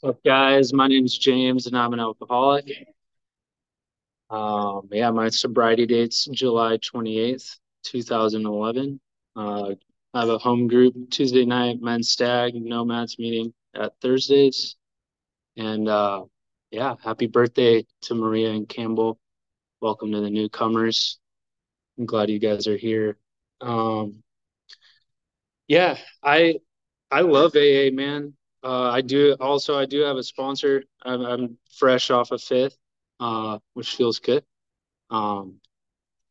What's up, guys? My name is James, and I'm an alcoholic. Um, yeah, my sobriety date's July 28th, 2011. Uh, I have a home group Tuesday night, men's stag, nomads meeting at Thursdays. And uh, yeah, happy birthday to Maria and Campbell. Welcome to the newcomers. I'm glad you guys are here. Um, yeah, I I love AA, man. Uh, I do also I do have a sponsor. I'm, I'm fresh off a of fifth, uh, which feels good. Um,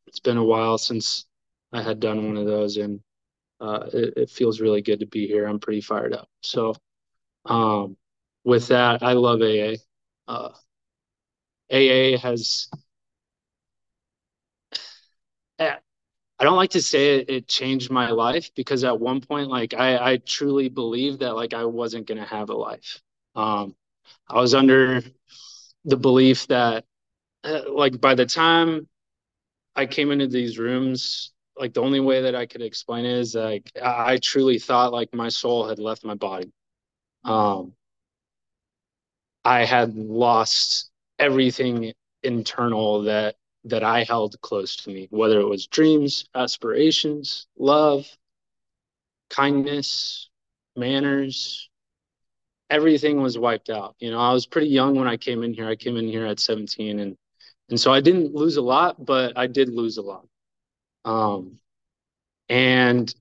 it's been a while since I had done one of those, and uh, it, it, feels really good to be here. I'm pretty fired up. So, um, with that, I love AA. Uh, AA has. I don't like to say it, it, changed my life because at one point, like I, I truly believed that like I wasn't gonna have a life. Um, I was under the belief that uh, like by the time I came into these rooms, like the only way that I could explain it is like I, I truly thought like my soul had left my body. Um, I had lost everything internal that that I held close to me, whether it was dreams, aspirations, love, kindness, manners, everything was wiped out. You know, I was pretty young when I came in here. I came in here at 17 and and so I didn't lose a lot, but I did lose a lot. Um and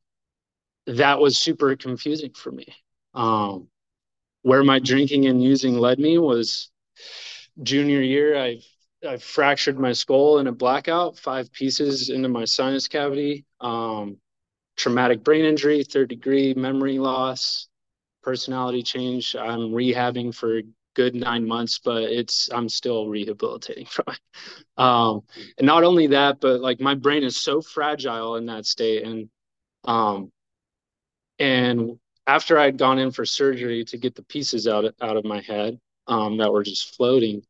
that was super confusing for me. Um where my drinking and using led me was junior year I I fractured my skull in a blackout, five pieces into my sinus cavity, um, traumatic brain injury, third degree memory loss, personality change. I'm rehabbing for good nine months, but it's I'm still rehabilitating from it. Um, and not only that, but like my brain is so fragile in that state, and um, and after I'd gone in for surgery to get the pieces out of, out of my head um, that were just floating,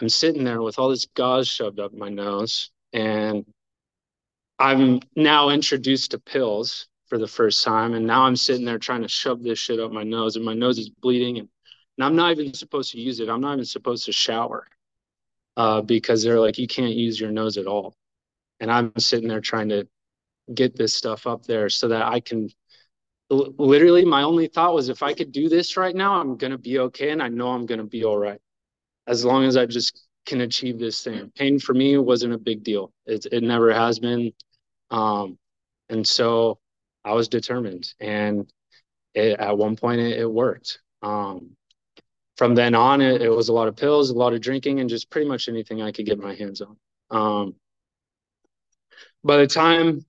I'm sitting there with all this gauze shoved up my nose, and I'm now introduced to pills for the first time. And now I'm sitting there trying to shove this shit up my nose, and my nose is bleeding. And, and I'm not even supposed to use it. I'm not even supposed to shower uh, because they're like, you can't use your nose at all. And I'm sitting there trying to get this stuff up there so that I can literally my only thought was if I could do this right now, I'm going to be okay. And I know I'm going to be all right as long as I just can achieve this thing. Pain for me wasn't a big deal. It, it never has been. Um, and so I was determined. And it, at one point, it, it worked. Um, from then on, it, it, was a lot of pills, a lot of drinking, and just pretty much anything I could get my hands on. Um, by the time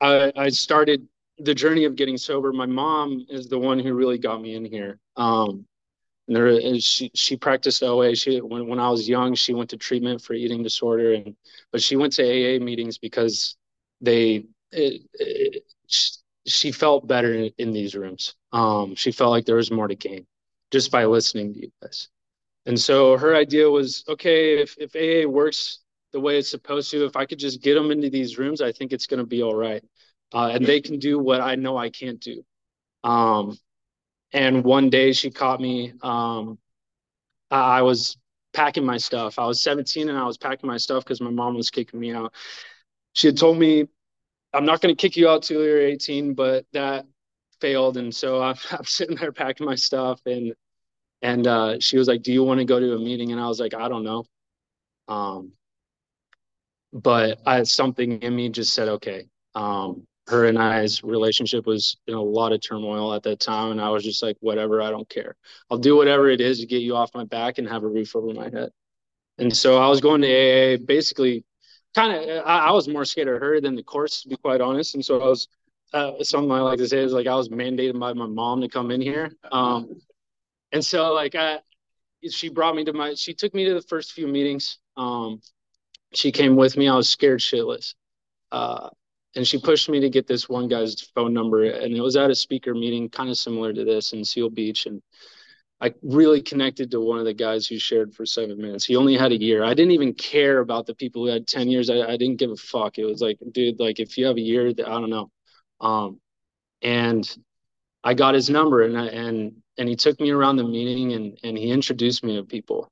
I, I, started the journey of getting sober, my mom is the one who really got me in here. Um, and there she she practiced OA. She when when I was young, she went to treatment for eating disorder, and but she went to AA meetings because they it, it, she felt better in, in, these rooms. Um, she felt like there was more to gain just by listening to you guys. And so her idea was, okay, if if AA works the way it's supposed to, if I could just get them into these rooms, I think it's going to be all right. Uh, and they can do what I know I can't do. Um, and one day she caught me. Um, I was packing my stuff. I was 17 and I was packing my stuff because my mom was kicking me out. She had told me, I'm not going to kick you out till you're 18, but that failed. And so I'm, I'm sitting there packing my stuff and and uh, she was like, "Do you want to go to a meeting?" And I was like, "I don't know." Um, but I, something in me just said, "Okay." Um, her and I's relationship was in a lot of turmoil at that time. And I was just like, whatever, I don't care. I'll do whatever it is to get you off my back and have a roof over my head. And so I was going to AA basically kind of, I, I, was more scared of her than the course, to be quite honest. And so I was, uh, something I like to say is like, I was mandated by my mom to come in here. Um, and so like, I, she brought me to my, she took me to the first few meetings. Um, she came with me. I was scared shitless. Uh, and she pushed me to get this one guy's phone number and it was at a speaker meeting kind of similar to this in seal beach and i really connected to one of the guys who shared for seven minutes. He only had a year. I didn't even care about the people who had 10 years. I, I didn't give a fuck. It was like dude like if you have a year i don't know. Um and i got his number and I, and and he took me around the meeting and and he introduced me to people.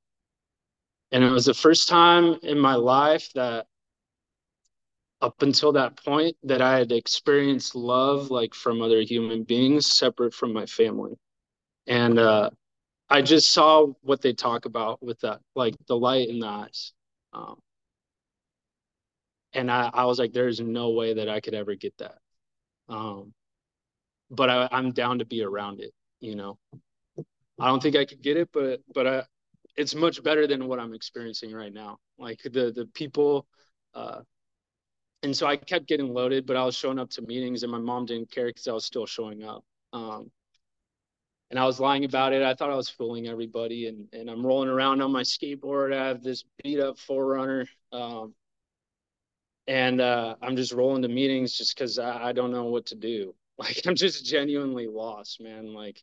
And it was the first time in my life that up until that point that I had experienced love like from other human beings separate from my family. And uh, I just saw what they talk about with that, like the light in the eyes. Um, and I, I was like, there's no way that I could ever get that. Um, but I, I'm down to be around it, you know. I don't think I could get it, but but I, it's much better than what I'm experiencing right now. Like the the people, uh, and so I kept getting loaded, but I was showing up to meetings and my mom didn't care because I was still showing up. Um, and I was lying about it. I thought I was fooling everybody, and and I'm rolling around on my skateboard. I have this beat up 4Runner, um, and uh, I'm just rolling to meetings just because I, I don't know what to do. Like I'm just genuinely lost, man. Like,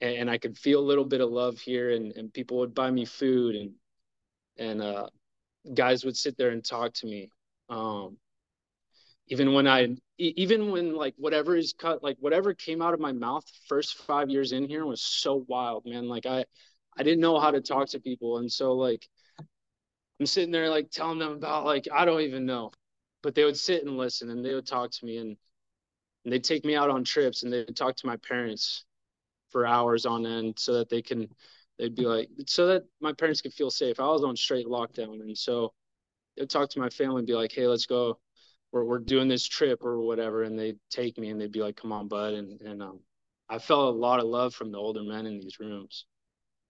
and, and I could feel a little bit of love here, and and people would buy me food, and and uh, guys would sit there and talk to me. Um, even when I, even when like whatever is cut, like whatever came out of my mouth first five years in here was so wild, man. Like I, I didn't know how to talk to people. And so like, I'm sitting there like telling them about like, I don't even know, but they would sit and listen and they would talk to me and, and they'd take me out on trips and they'd talk to my parents for hours on end so that they can, they'd be like, so that my parents could feel safe. I was on straight lockdown. And so they'd talk to my family and be like, Hey, let's go we're, we're doing this trip or whatever and they'd take me and they'd be like come on bud and and um, i felt a lot of love from the older men in these rooms.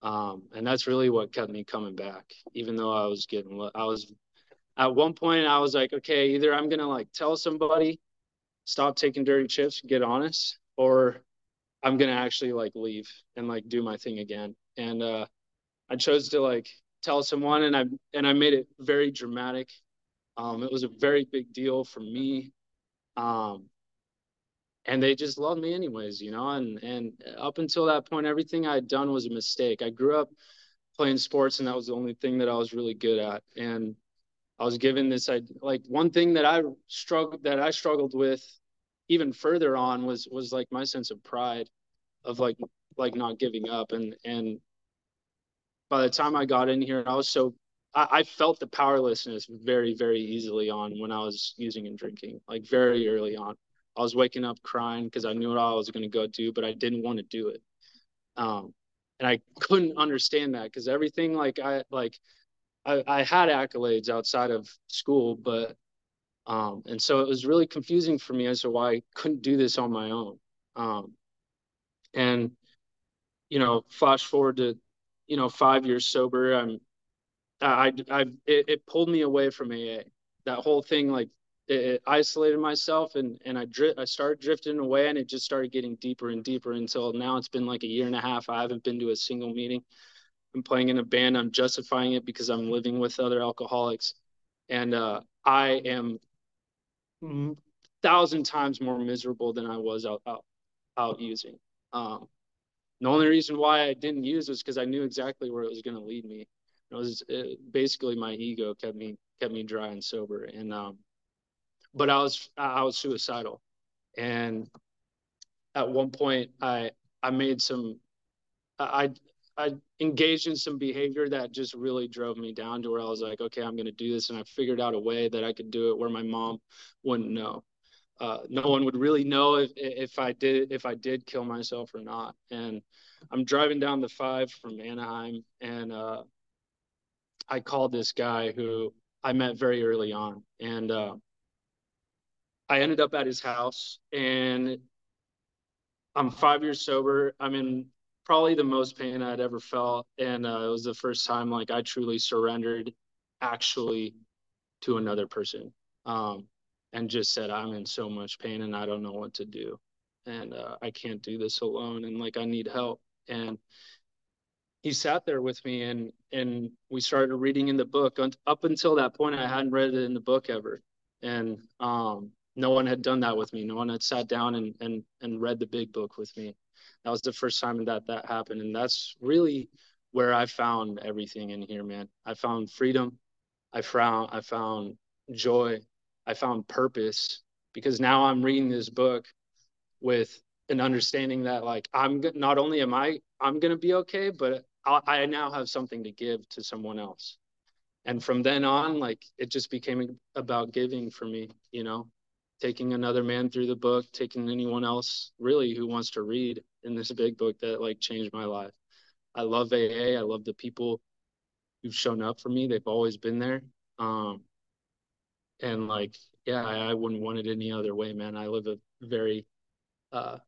Um, and that's really what kept me coming back even though i was getting i was at one point i was like okay either i'm gonna like tell somebody stop taking dirty chips get honest or i'm gonna actually like leave and like do my thing again. And uh i chose to like tell someone and i and i made it very dramatic um, it was a very big deal for me. Um, and they just loved me anyways, you know, and, and up until that point, everything I had done was a mistake. I grew up playing sports and that was the only thing that I was really good at. And I was given this, I like one thing that I struggled, that I struggled with even further on was, was like my sense of pride of like, like not giving up. And, and by the time I got in here, I was so I, I felt the powerlessness very, very easily on when I was using and drinking, like very early on. I was waking up crying because I knew what I was going to go do, but I didn't want to do it. Um, and I couldn't understand that because everything like I like I, I had accolades outside of school, but um, and so it was really confusing for me as to why I couldn't do this on my own. Um, and you know, flash forward to you know five years sober. I'm I, I, it, it pulled me away from AA. That whole thing, like, it, it isolated myself, and and I dri- I started drifting away, and it just started getting deeper and deeper until now. It's been like a year and a half. I haven't been to a single meeting. I'm playing in a band. I'm justifying it because I'm living with other alcoholics, and uh, I am thousand times more miserable than I was out out, out using. Um, the only reason why I didn't use was because I knew exactly where it was going to lead me it was it, basically my ego kept me kept me dry and sober. And um but i was i was suicidal. And at one point i i made some i i engaged in some behavior that just really drove me down to where i was like okay i'm going to do this. And i figured out a way that i could do it where my mom wouldn't know. Uh, no one would really know if if I did if I did kill myself or not. And I'm driving down the five from Anaheim, and uh, I called this guy who I met very early on, and uh, I ended up at his house, and I'm five years sober. I'm in probably the most pain I'd ever felt, and uh, it was the first time like I truly surrendered, actually, to another person, um, and just said I'm in so much pain and I don't know what to do, and uh, I can't do this alone, and like I need help, and he sat there with me and and we started reading in the book. Up until that point i hadn't read it in the book ever. And um, no one had done that with me. No one had sat down and and and read the big book with me. That was the first time that that happened. And that's really where i found everything in here man. I found freedom. I found i found joy. I found purpose. Because now i'm reading this book with an understanding that like I'm not only am I I'm gonna be okay, but I now have something to give to someone else. And from then on, like it just became about giving for me, you know, taking another man through the book, taking anyone else really who wants to read in this big book that like changed my life. I love AA. I love the people who've shown up for me. They've always been there. Um, and like, yeah, I, I wouldn't want it any other way, man. I live a very uh,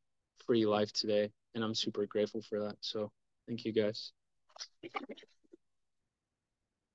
free life today, and I'm super grateful for that. So thank you guys. Thank you.